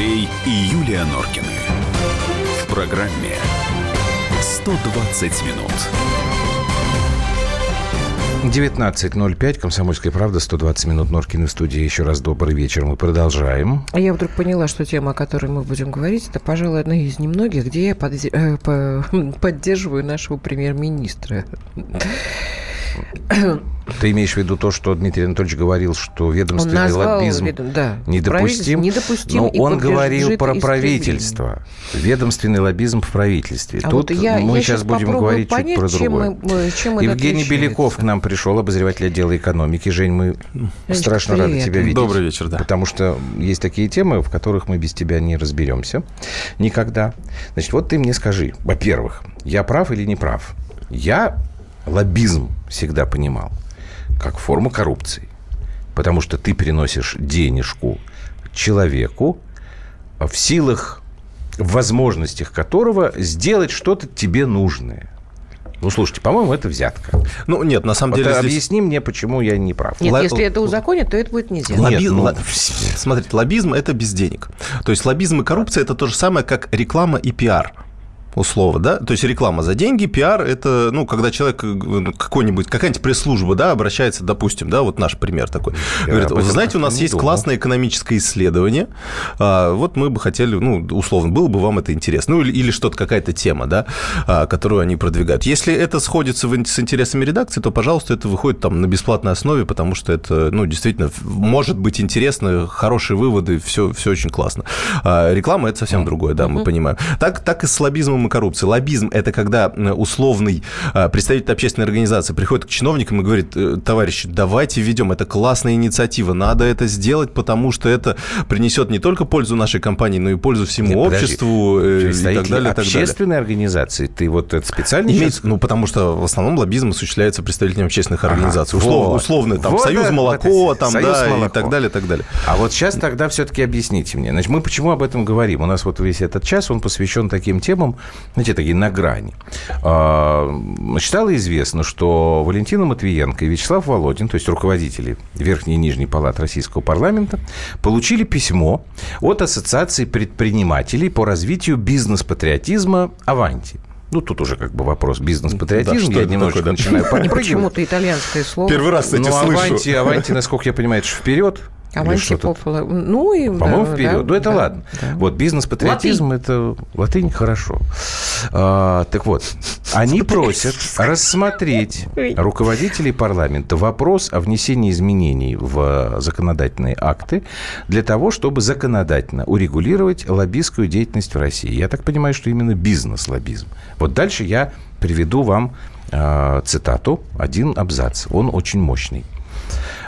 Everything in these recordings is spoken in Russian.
Андрей и Юлия Норкины. В программе 120 минут. 19.05, Комсомольская правда, 120 минут Норкины в студии. Еще раз добрый вечер. Мы продолжаем. А я вдруг поняла, что тема, о которой мы будем говорить, это, пожалуй, одна из немногих, где я э, по... поддерживаю нашего премьер-министра. Ты имеешь в виду то, что Дмитрий Анатольевич говорил, что ведомственный назвал лоббизм ведом- да. недопустим? недопустим Но он говорил про истреблению. правительство. Ведомственный лоббизм в правительстве. А Тут вот я- мы я сейчас будем говорить понять, чуть про чем другое. мы- мы- чем Евгений. Беляков к нам пришел, обозреватель отдела экономики. Жень, мы Женечка, страшно рады привет. тебя видеть. Добрый вечер, да. Потому что есть такие темы, в которых мы без тебя не разберемся никогда. Значит, вот ты мне скажи, во-первых, я прав или не прав? Я лоббизм всегда понимал как форму коррупции. Потому что ты приносишь денежку человеку в силах, в возможностях которого сделать что-то тебе нужное. Ну, слушайте, по-моему, это взятка. Ну, нет, на самом Вот деле здесь... объясни мне, почему я не прав. Нет, Ла- если это узаконят, то это будет нельзя. Лобби- Нет, ну- ла- Смотрите, лоббизм – это без денег. То есть лоббизм и коррупция – это то же самое, как реклама и пиар. Условно, да, то есть реклама за деньги, пиар – это, ну, когда человек, ну, какой-нибудь, какая-нибудь пресс-служба, да, обращается, допустим, да, вот наш пример такой, Я говорит, вы знаете, у нас есть думал. классное экономическое исследование, а, вот мы бы хотели, ну, условно, было бы вам это интересно, ну, или, или что-то, какая-то тема, да, а, которую они продвигают. Если это сходится в с интересами редакции, то, пожалуйста, это выходит там на бесплатной основе, потому что это, ну, действительно, может быть интересно, хорошие выводы, все, все очень классно. А реклама – это совсем другое, да, мы понимаем. Так, так и с лоббизмом и коррупцией. Лоббизм – это когда э, условный а, представитель общественной организации приходит к чиновникам и говорит, «Э, товарищи, давайте введем, это классная инициатива, надо это сделать, потому что это принесет не только пользу нашей компании, но и пользу всему Нет, подожди. обществу э, и так далее, и так далее. общественной организации, ты вот это специально Имеется- сейчас- ну, потому что в основном лоббизм осуществляется представителями общественных Ага, организаций. Услов- вот. условно, там, Вот Союз это- молоко, вот там, Союз да, и молоко. так далее, и так далее. А вот сейчас тогда все-таки объясните мне. Значит, мы почему об этом говорим? У нас вот весь этот час, он посвящен таким темам, знаете, такие на грани. А, Значит, стало известно, что Валентина Матвиенко и Вячеслав Володин, то есть руководители Верхней и Нижней палат Российского парламента, получили письмо от Ассоциации предпринимателей по развитию бизнес-патриотизма «Аванти». Ну, тут уже как бы вопрос бизнес-патриотизм. Да, что Я это немножко такое, да? начинаю Не подпрыгивать. почему-то итальянское слово. Первый раз, кстати, Ну, слышу. Аванти, Аванти, насколько я понимаю, это же вперед. Аванти что-то. Попола. Ну и По-моему, да, вперед. да, ну, это да, ладно. да. Вот бизнес-патриотизм это латынь хорошо. А, так вот, они просят рассмотреть руководителей парламента вопрос о внесении изменений в законодательные акты для того, чтобы законодательно урегулировать лоббистскую деятельность в России. Я так понимаю, что именно бизнес-лоббизм. Вот дальше я приведу вам а, цитату, один абзац. Он очень мощный.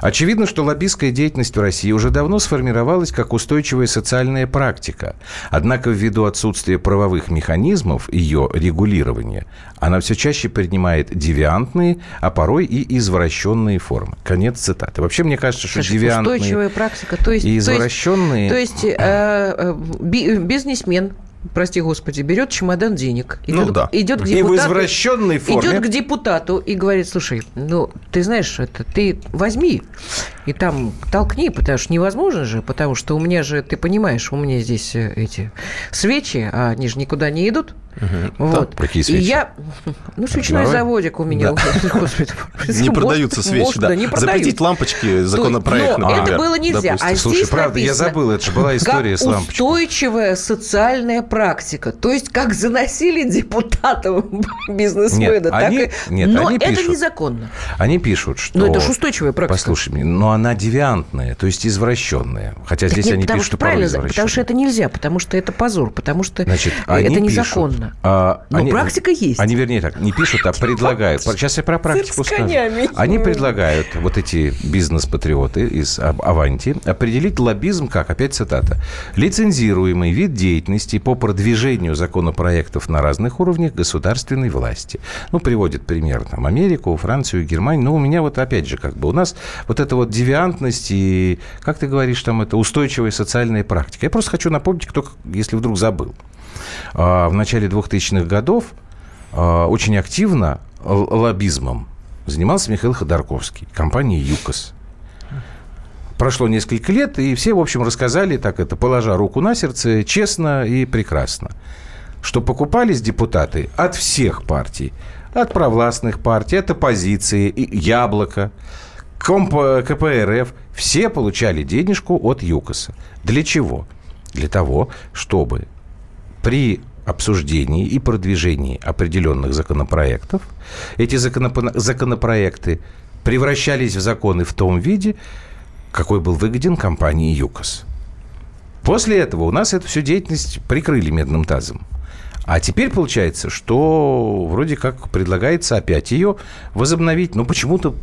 Очевидно, что лоббистская деятельность в России уже давно сформировалась как устойчивая социальная практика. Однако ввиду отсутствия правовых механизмов ее регулирования, она все чаще принимает девиантные, а порой и извращенные формы. Конец цитаты. Вообще, мне кажется, что Слушай, девиантные устойчивая практика. То есть, и то есть- извращенные... То есть, э, э, би- бизнесмен, прости господи, берет чемодан денег, Ну идет, да. идет к и в депутату, извращенной форме... идет к депутату и говорит, слушай, ну, ты знаешь, это ты возьми и там толкни, потому что невозможно же, потому что у меня же, ты понимаешь, у меня здесь э, эти свечи, а они же никуда не идут. Вот. Какие И свечи? я... Ну, свечной Давай. заводик у меня. Господи, Не продаются свечи, да. Запретить лампочки законопроект, Но например, это было нельзя. допустим. А Слушай, здесь правда, я забыл, это же была история с лампочкой. устойчивая социальная практика. То есть, как заносили депутатов бизнесмена, так они- и... нет, Но они это пишут. незаконно. Они пишут, что... Но это ж устойчивая практика. Послушай меня, но она девиантная, то есть извращенная. Хотя Так здесь нет, они потому пишут, что что правильно, потому что это нельзя, потому что это позор, потому что Значит, это пишут, незаконно. а, Но они- практика есть. Они, вернее, так, не пишут, а предлагают. Сейчас я про практику скажу. Они предлагают, вот эти бизнес-патриоты из Ав- Аванти, определить лоббизм как, опять цитата, лицензируемый вид деятельности по продвижению законопроектов на разных уровнях государственной власти. Ну, приводит пример там Америку, Францию, Германию. Но у меня вот опять же, как бы у нас вот эта вот девиантность и, как ты говоришь, там это устойчивая социальная практика. Я просто хочу напомнить, кто, если вдруг забыл. А, В начале 2000-х годов а, очень активно лоббизмом занимался Михаил Ходорковский, компания «ЮКОС». прошло несколько лет, и все, в общем, рассказали, так это, положа руку на сердце, честно и прекрасно, что покупались депутаты от всех партий, от провластных партий, от оппозиции, Яблоко, Комп, КПРФ, все получали денежку от ЮКОСа. Для чего? Для того, чтобы при обсуждении и продвижении определенных законопроектов эти законопроекты превращались в законы в том виде, какой был выгоден компании ЮКОС. После этого у нас эту всю деятельность прикрыли медным тазом. А теперь получается, что вроде как предлагается опять ее возобновить. Но почему-то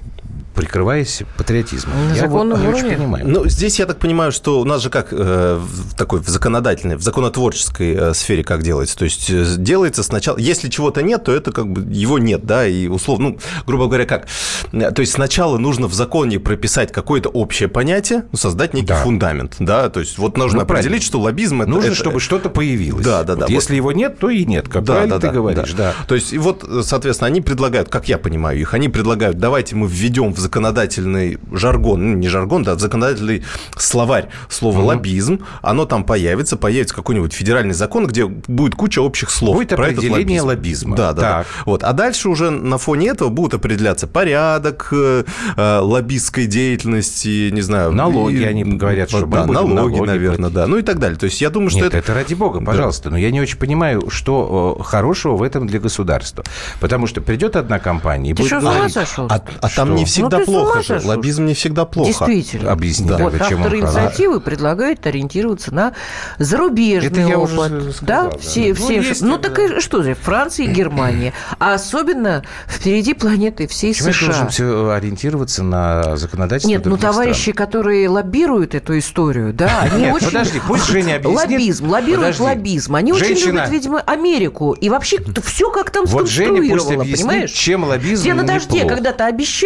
прикрываясь патриотизмом. На я вот не очень понимаю. Ну, здесь я так понимаю, что у нас же как э, в такой в законодательной, в законотворческой э, сфере как делается. То есть э, делается сначала, если чего-то нет, то это как бы его нет, да, и условно, ну, грубо говоря, как? Э, то есть сначала нужно в законе прописать какое-то общее понятие, ну, создать некий да. фундамент, да, то есть вот нужно ну, определить, правильно. что лоббизм это... Нужно, это... чтобы что-то появилось. Да, да, вот да. Если вот. его нет, то и нет, как да, правильно да, ты да, говоришь, да. да. То есть и вот, соответственно, они предлагают, как я понимаю их, они предлагают, давайте мы введем в законодательный жаргон, ну, не жаргон, да, законодательный словарь слова угу. лоббизм, оно там появится, появится какой-нибудь федеральный закон, где будет куча общих слов. Будет про определение этот лоббизм. лоббизма. Да, да, да. Вот. А дальше уже на фоне этого будут определяться порядок э, э лоббистской деятельности, не знаю. Налоги, и, они говорят, что да, налоги, налоги, наверное, да. Ну и так далее. То есть я думаю, что Нет, это... это ради бога, пожалуйста. Да. Но я не очень понимаю, что хорошего в этом для государства. Потому что придет одна компания и Ты будет что, говорить... А, а там не всегда ну, плохо же. Лоббизм не всегда плохо. Действительно. Объясни, да. Вот чем авторы инициативы предлагают ориентироваться на зарубежный это я опыт. Уже сказал, да, все, да. все. Ну, есть, ну так и что же, Франция и Германия. А особенно впереди планеты всей Почему США. должен все ориентироваться на законодательство Нет, ну товарищи, стран? которые лоббируют эту историю, да, они Нет, очень... подожди, пусть Женя объяснит. Лоббизм, лоббируют подожди. лоббизм. Они Женщина... очень любят, видимо, Америку. И вообще все как там вот сконструировало, понимаешь? чем лоббизм Я на дожде когда-то обещ...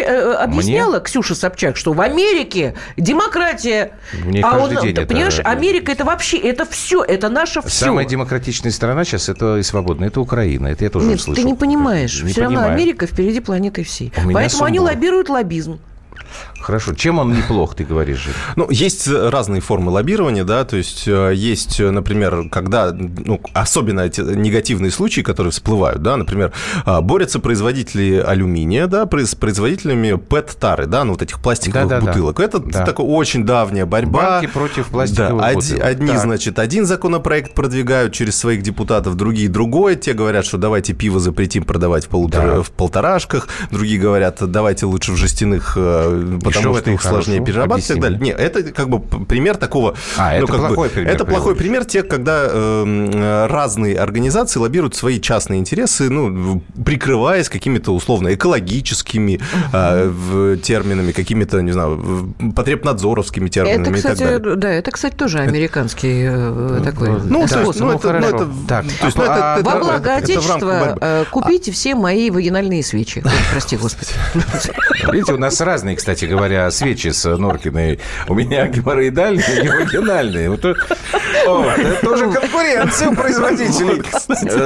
Объясняла, Мне? Ксюша Собчак, что в Америке демократия. Мне а он, день ты понимаешь, это... Америка это вообще, это все, это наше все. Самая демократичная страна сейчас это и свободная, это Украина. Это я тоже Нет, слышал. ты не понимаешь. Не все понимаю. равно Америка впереди планеты всей. Поэтому они лоббируют лоббизм. Хорошо. Чем он неплох, ты говоришь? Ну, есть разные формы лоббирования, да, то есть э, есть, например, когда, ну, особенно эти негативные случаи, которые всплывают, да, например, а, борются производители алюминия, да, с производителями ПЭТ-тары, да, ну, вот этих пластиковых да, да, бутылок. Да. Это да. такая очень давняя борьба. Банки против пластиковых да, бутылок. Одни, так. значит, один законопроект продвигают через своих депутатов, другие другой. Те говорят, что давайте пиво запретим продавать в, полутора, да. в полторашках. Другие говорят, давайте лучше в жестяных э, потому что, их сложнее перерабатывать и так далее. Нет, это как бы пример такого... А, ну, это плохой бы, пример. Это плохой пример тех, когда э, разные организации лоббируют свои частные интересы, ну, прикрываясь какими-то условно экологическими э, терминами, какими-то, не знаю, потребнадзоровскими терминами это, кстати, и так далее. Да, это, кстати, тоже американский э, такой ну, то есть, ну, это, ну, это, так. То есть, ну, это, Во благо Отечества э, купите все мои вагинальные свечи. Прости, Господи. Видите, у нас разные, кстати говоря, говоря, свечи с Норкиной. У меня геморроидальные и вагинальные. Вот, о, это тоже конкуренция у производителей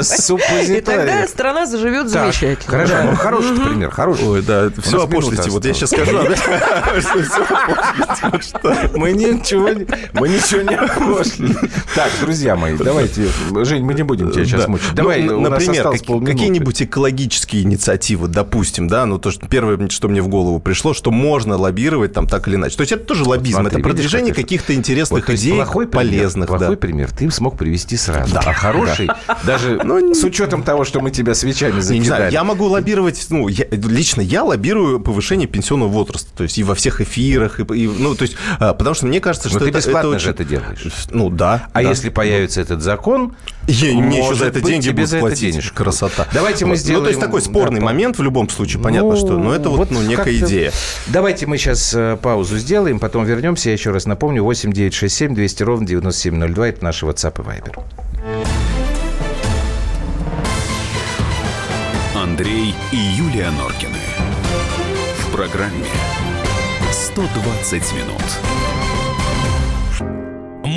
суппозиториев. И тогда страна заживет замечательно. Хорошо, ну хороший пример, хороший. Ой, да, все о пошлости. Вот я сейчас скажу. Мы ничего мы ничего не опошли. Так, друзья мои, давайте. Жень, мы не будем тебя сейчас мучить. Давай, ну, например, какие-нибудь экологические инициативы, допустим, да, ну то, что первое, что мне в голову пришло, что можно лоббировать там так или иначе. То есть это тоже лоббизм, Смотри, это продвижение каких-то интересных вот, идей, плохой полезных. Пример, плохой да. пример ты смог привести сразу. Да. А хороший, да. даже ну, с учетом того, что мы тебя свечами закидали. Не знаю, я могу лоббировать, ну, я, лично я лоббирую повышение пенсионного возраста, то есть и во всех эфирах, и, и ну, то есть, а, потому что мне кажется, что Но это... ты бесплатно это же это делаешь. Ну, да. А да. если появится этот закон, я, мне еще за это деньги будут платить. Денежка. Красота. Давайте мы сделаем... Ну, то есть такой спорный да, момент в любом случае, понятно, ну, что, но это вот, вот ну, некая идея. Давайте мы сейчас э, паузу сделаем, потом вернемся. Я еще раз напомню, 8 9 6 7 200 ровно 9702. Это наши WhatsApp и Viber. Андрей и Юлия Норкины. В программе 120 минут.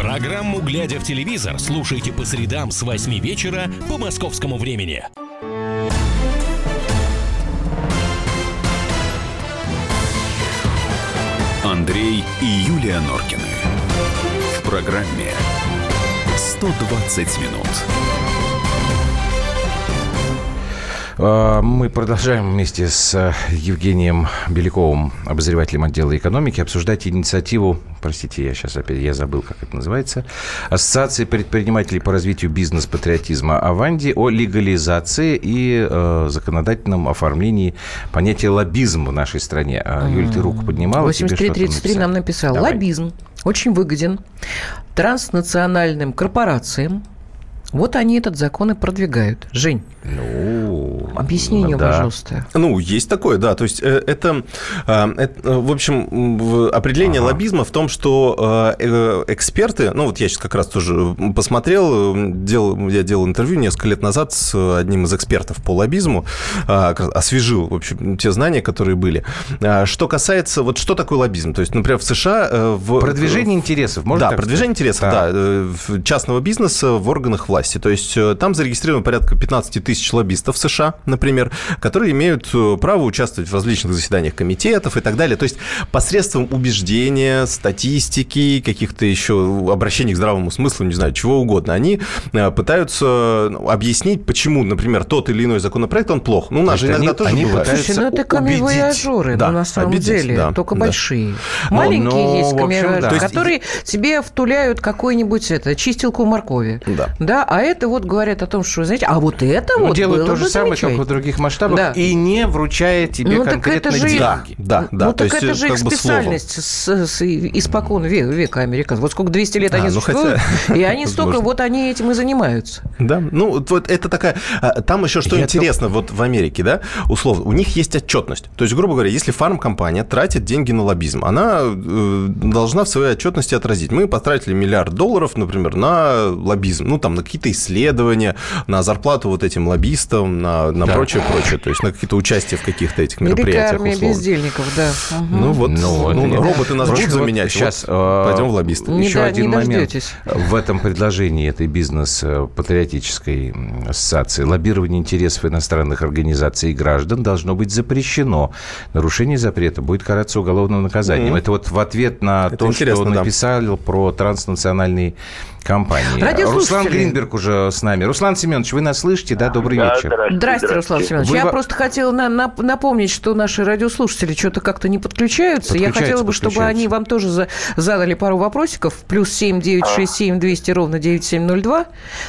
Программу «Глядя в телевизор» слушайте по средам с 8 вечера по московскому времени. Андрей и Юлия Норкины. В программе 120 минут. Мы продолжаем вместе с э, Евгением Беляковым, обозревателем отдела экономики, обсуждать инициативу, простите, я сейчас опять, я забыл, как это называется, Ассоциации предпринимателей по развитию бизнес-патриотизма Аванди о легализации и э, законодательном оформлении понятия лоббизм в нашей стране. А, Юль, ты руку поднимала? тебе что-то 8333 нам написал. Давай. Лоббизм очень выгоден транснациональным корпорациям. Вот они этот закон и продвигают. Жень, Ну, объяснение, да. пожалуйста. Ну, есть такое, да. То есть э, это, э, это, в общем, определение Ага. лоббизма в том, что э, э, эксперты, ну вот я сейчас как раз тоже посмотрел, э, делал, я делал интервью несколько лет назад с одним из экспертов по лоббизму, э, раз освежил, в общем, те знания, которые были. А Что касается, вот что такое лоббизм? То есть, например, в США... э, В, Продвижение интересов, можно да, продвижение сказать? интересов, да, э, в- частного бизнеса в органах власти. То есть э, там зарегистрировано порядка 15 тысяч лоббистов в США, например, которые имеют э, право участвовать в различных заседаниях комитетов и так далее. То есть посредством убеждения, статистики, каких-то еще обращений к здравому смыслу, не знаю, чего угодно, они э, пытаются ну, объяснить, почему, например, тот или иной законопроект, он плох. Ну, у нас же иногда они- тоже они бывает. пытаются Слушай, ну это убедить. камевояжеры, Да, ну, на самом обидеть, деле, да, только да. большие. Ну, Маленькие ну, есть камевояжеры, да. То есть- которые тебе втуляют какой-нибудь это, чистилку моркови. Да. Да, а это вот говорят о том, что, знаете, а вот это Ну, вот делают то же самое, как замечательно. в других масштабах, Да. и не вручая тебе Ну, конкретно же- деньги. Да, да, да. Ну, то так есть, это э, же их специальность с, с- испокон века, века американцев. Вот сколько 200 лет А, они ну, существуют, хотя- и они столько, вот они этим и занимаются. Да, ну вот- это такая... а, Там еще что Я интересно, вот в Америке, да, условно, у них есть отчетность. То есть, грубо говоря, если фармкомпания тратит деньги на лоббизм, она э, должна в своей отчетности отразить. Мы потратили миллиард долларов, например, на лоббизм, ну там на какие-то исследования, на зарплату вот этим лоббистам, на, на Да. прочее, прочее. То есть на какие-то участия в каких-то этих Великая мероприятиях. армия условно. бездельников, да. Мгм. Ну вот, Ну, ну, это- роботы нас будут вот заменять. щас, вот, э, пойдем в лоббисты. Не Еще до- один не момент в этом предложении этой бизнес-патриотической ассоциации. Лоббирование интересов иностранных организаций и граждан должно быть запрещено. Нарушение запрета будет караться уголовным наказанием. Мгм. Это вот в ответ на Это то, что да. написал про транснациональные компании. Руслан Гринберг уже с нами. Руслан Семенович, вы нас слышите? Да, добрый Да, вечер. здравствуйте, Здрасте, Руслан Семенович. Вы Я просто хотела на- на- напомнить, что наши радиослушатели что-то как-то не подключаются. Я хотела бы, чтобы они вам тоже за- задали пару вопросиков. Плюс семь девять шесть семь двести ровно девять семь ноль два.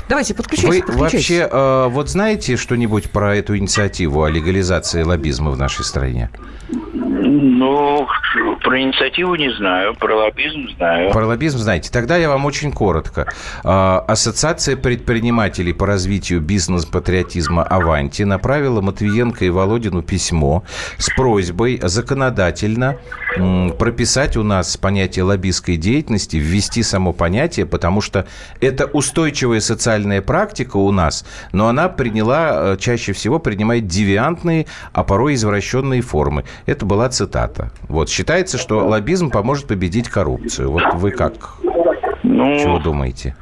Давайте, подключайтесь, Вы подключайтесь. вообще э, вот знаете что-нибудь про эту инициативу о легализации лоббизма в нашей стране? Ну, про инициативу не знаю, про лоббизм знаю. Про лоббизм знаете. Тогда я вам очень коротко. А, Ассоциация предпринимателей по развитию бизнес-патриотизма «Аванти» направила Матвиенко и Володину письмо с просьбой законодательно прописать у нас понятие лоббистской деятельности, ввести само понятие, потому что это устойчивая социальная практика у нас, но она приняла, э, чаще всего принимает девиантные, а порой извращенные формы. Это была цитата. Вот. Считается, что лоббизм поможет победить коррупцию. Вот вы как? Ну, Чего думаете?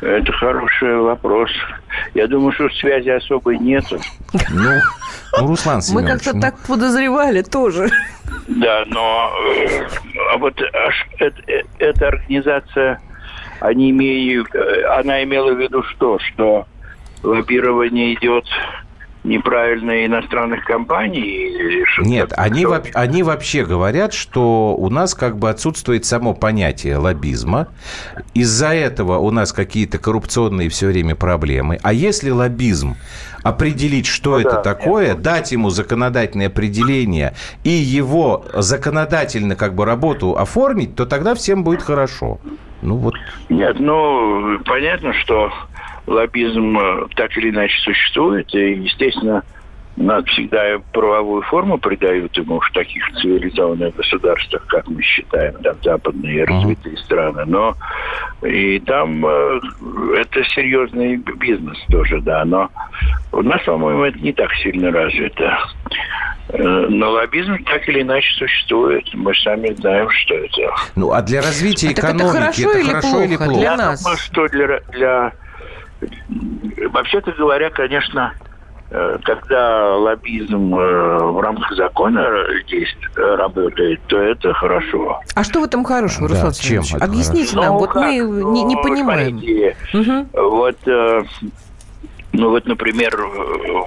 это хороший вопрос. Я думаю, что связи особой нету. Ну, ну Руслан Мы Семенович, как-то ну, так подозревали тоже. Да, но э, а вот аж эт- э- эта организация, они имеют, э, она имела в виду что? Что лоббирование идет неправильно иностранных компаний? Нет, они, воп- они вообще говорят, что у нас как бы отсутствует само понятие лоббизма. Из-за этого у нас какие-то коррупционные все время проблемы. А если лоббизм определить, что это такое, дать ему законодательное определение и его законодательно как бы работу оформить, то тогда всем будет хорошо. Ну вот, Нет, ну, понятно, что лоббизм э, так или иначе существует, и, естественно, надо всегда правовую форму придают ему в таких цивилизованных государствах, как мы считаем, там западные развитые страны. Но и там э, это серьезный бизнес тоже, да. Но у нас, по-моему, это не так сильно развито. Э, Но лоббизм так или иначе существует. Мы сами знаем, что это. Ну, а для развития А так это экономики хорошо это или хорошо или плохо плохо? для Я нас? думаю, что для, для... Вообще-то говоря, конечно, э, когда лоббизм э, в рамках закона действует, работает, то это хорошо. А что в этом хорошего, Да, Руслан чем Объясните Ну, нам, вот как? мы не, не Ну, понимаем. смотрите, Мгм. Вот, э, ну вот, например,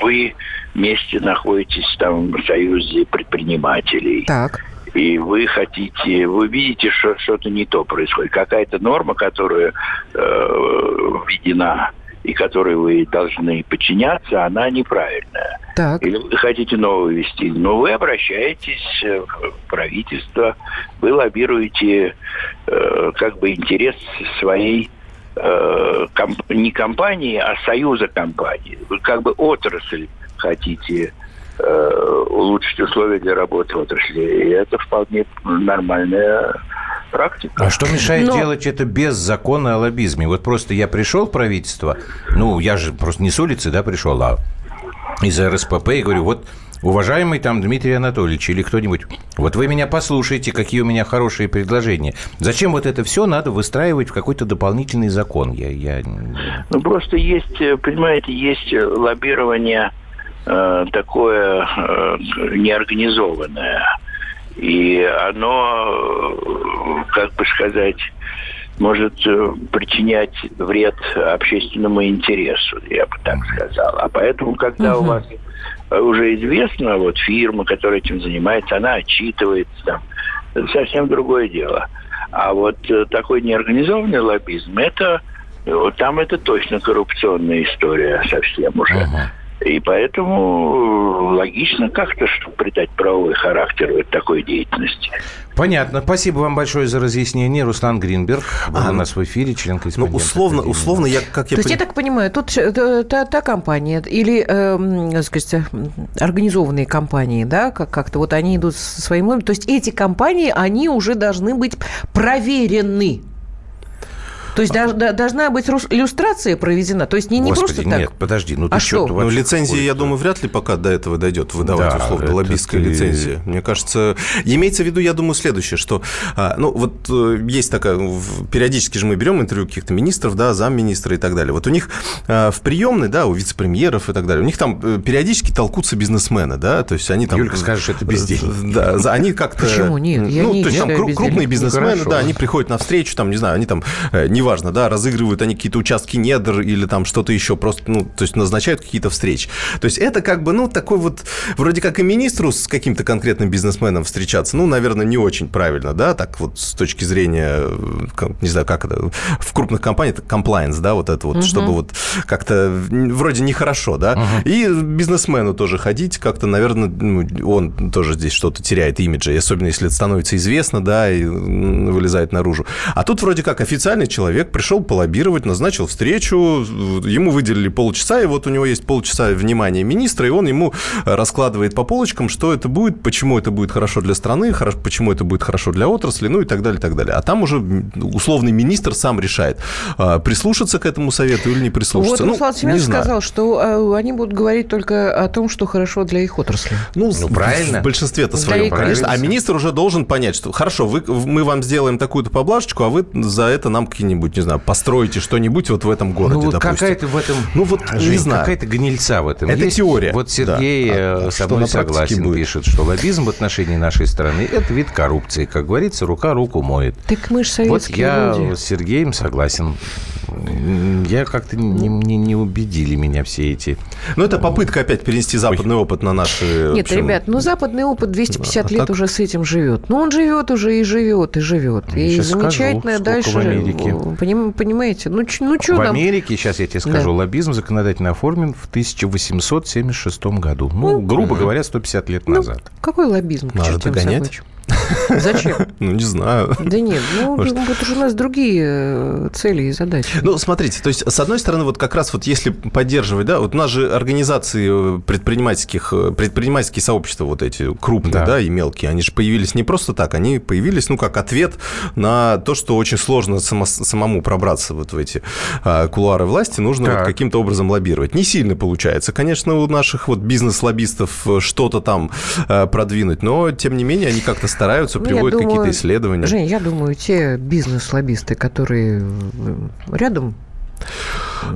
вы вместе находитесь там в союзе предпринимателей. Так. и вы хотите, вы видите, что что-то не то происходит. Какая-то норма, которая э, введена и которой вы должны подчиняться, она неправильная. Так. Или вы хотите новую ввести, но вы обращаетесь э, в правительство, вы лоббируете э, как бы интерес своей э, комп- не компании, а союза компаний. Вы как бы отрасль хотите э, улучшить условия для работы в отрасли. И это вполне нормальная практика. А что мешает Но- делать это без закона о лоббизме? Вот просто я пришел в правительство, ну, я же просто не с улицы, да, пришел, а из РСПП и говорю, вот, уважаемый там Дмитрий Анатольевич или кто-нибудь, вот вы меня послушайте, какие у меня хорошие предложения. Зачем вот это все надо выстраивать в какой-то дополнительный закон? Я, я... Ну, просто есть, э, понимаете, есть э, лоббирование э, такое э, неорганизованное. И оно, э, как бы сказать, может причинять вред общественному интересу, я бы так сказал. А поэтому, когда у вас уже известно, вот фирма, которая этим занимается, она отчитывается там, это совсем другое дело. А вот такой неорганизованный лоббизм, это вот там это точно коррупционная история совсем уже. И поэтому э, логично как-то придать правовой характер вот такой деятельности. Понятно. Спасибо вам большое за разъяснение. Руслан Гринберг был А, у нас в эфире, член Ну, условно, Академии условно, я, как я То есть, я так понимаю, тут э, та, та- та компания или, эм, так сказать, м, организованные компании, да, как- как-то вот они идут со своим. То есть эти компании, они уже должны быть проверены. То есть да- должна быть иллюстрация проведена. То есть не, не Господи, просто так. нет, подожди, ну ты А что? что? Ну, лицензии, я думаю, вряд ли пока до этого дойдет выдавать Да, условно лоббистская ты- лицензия. Мне кажется, имеется в виду, я думаю, следующее, что, а, ну, вот э, есть такая, периодически же мы берем интервью каких-то министров, да, замминистра и так далее. Вот у них а, в приемной, да, у вице-премьеров и так далее, у них там э, периодически толкутся бизнесмены, да, то есть они там... Юлька, скажешь, это бездельники. Да, за- они как-то... Почему? Нет, я ну, не то есть там крупные бизнесмены, Хорошо. да, они приходят на встречу, там, не знаю, они там, э, неважно, да, разыгрывают они какие-то участки недр или там что-то еще, просто, ну, то есть назначают какие-то встречи. То есть это как бы, ну, такой вот, вроде как и министру с каким-то конкретным бизнесменом встречаться, ну, наверное, не очень правильно, да, так вот с точки зрения, э, не знаю, как это, в крупных компаниях, это compliance, да, вот это вот, чтобы вот как-то вроде нехорошо, да, и бизнесмену тоже ходить как-то, наверное, ну, он тоже здесь что-то теряет имиджа, особенно если это становится известно, да, и вылезает наружу. А тут вроде как официальный человек пришел полоббировать, назначил встречу, ему выделили полчаса, и вот у него есть полчаса внимания министра, и он ему раскладывает по полочкам, что это будет, почему это будет хорошо для страны, хорошо, почему это будет хорошо для отрасли, ну и так далее, и так далее. А там уже условный министр сам решает, а, прислушаться к этому совету или не Вот прислушаться. Ну, Руслан не Семенович сказал, что э, они будут говорить только о том, что хорошо для их отрасли. Ну, Ну, правильно. В большинстве-то своем, конечно. А министр уже должен понять, что хорошо, вы, мы вам сделаем такую-то поблажечку, а вы за это нам какие-нибудь, не знаю, построите что-нибудь вот в этом городе, ну, вот допустим. какая-то в этом... Ну, вот Жень, не знаю. какая-то гнильца в этом Это есть. теория. Вот Сергей Да. э, А- со мной согласен, будет? пишет, что лоббизм в отношении нашей страны – это вид коррупции. Как говорится, рука руку моет. Так мы же Вот советские я люди. с Сергеем согласен. М, Я как-то не, не- не убедили меня все эти... Ну, это попытка опять перенести западный опыт на наши... в Нет, общем, ребят, ну западный опыт 250 А лет так- уже с этим живет. Ну, он живет уже и живет, и живет. Я и замечательно скажу, дальше. в Америке. поним- понимаете? Ну, ч- ну что в нам? Америке, сейчас я тебе скажу, Да. лоббизм законодательно оформлен в 1876 году. Ну, грубо говоря, 150 лет Ну, назад. какой лоббизм? Надо догонять. Зачем? Ну, не знаю. Да нет, ну, Может. это же у нас другие э, цели и задачи. Ну, смотрите, то есть, с одной стороны, вот как раз вот если поддерживать, да, вот у нас же организации э, предпринимательских, э, предпринимательские сообщества вот эти крупные, Да. да. и мелкие, они же появились не просто так, они появились, ну, как ответ на то, что очень сложно само- самому пробраться вот в эти а, кулуары власти, нужно Так. вот каким-то образом лоббировать. Не сильно получается, конечно, у наших вот бизнес-лоббистов что-то там э, продвинуть, но, тем не менее, они как-то стараются, Ну, я приводят думаю, какие-то исследования. Жень, я думаю, те бизнес-лоббисты, которые э, рядом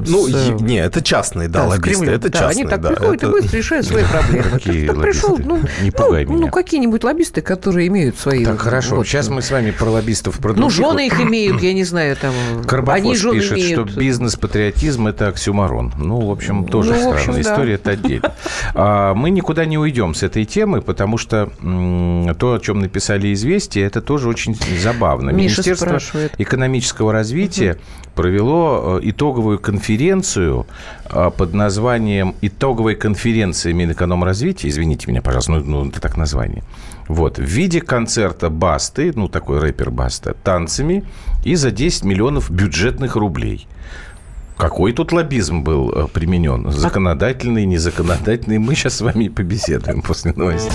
Ну, с, не, это частные, да, Да, лоббисты, это да, частные, они так да, приходят это- и быстро решают свои проблемы. Какие Так пришел, ну, Не пугай ну, меня. ну, какие-нибудь лоббисты, которые имеют свои... Так, хорошо. вот, Сейчас мы с вами про лоббистов, про Ну, жены их имеют, я не знаю, там... они Карбофос жены пишет, имеют. что бизнес-патриотизм – это оксюмарон. Ну, в общем, тоже Ну, странная общем, да. история, это отдельно. А, Мы никуда не уйдем с этой темы, потому что м, то, о чем написали «Известия», это тоже очень забавно. Миша Министерство спрашивает. экономического развития провело э, итоговую конференцию э, под названием «Итоговая конференция Минэкономразвития». Извините меня, пожалуйста, ну, ну, это так название. Вот, в виде концерта Басты, ну, такой рэпер Баста, танцами и за 10 миллионов бюджетных рублей. Какой тут лоббизм был э, применен? Законодательный, незаконодательный? Мы сейчас с вами побеседуем после новостей.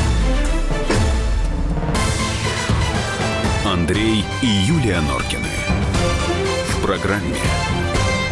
Андрей и Юлия Норкины. В программе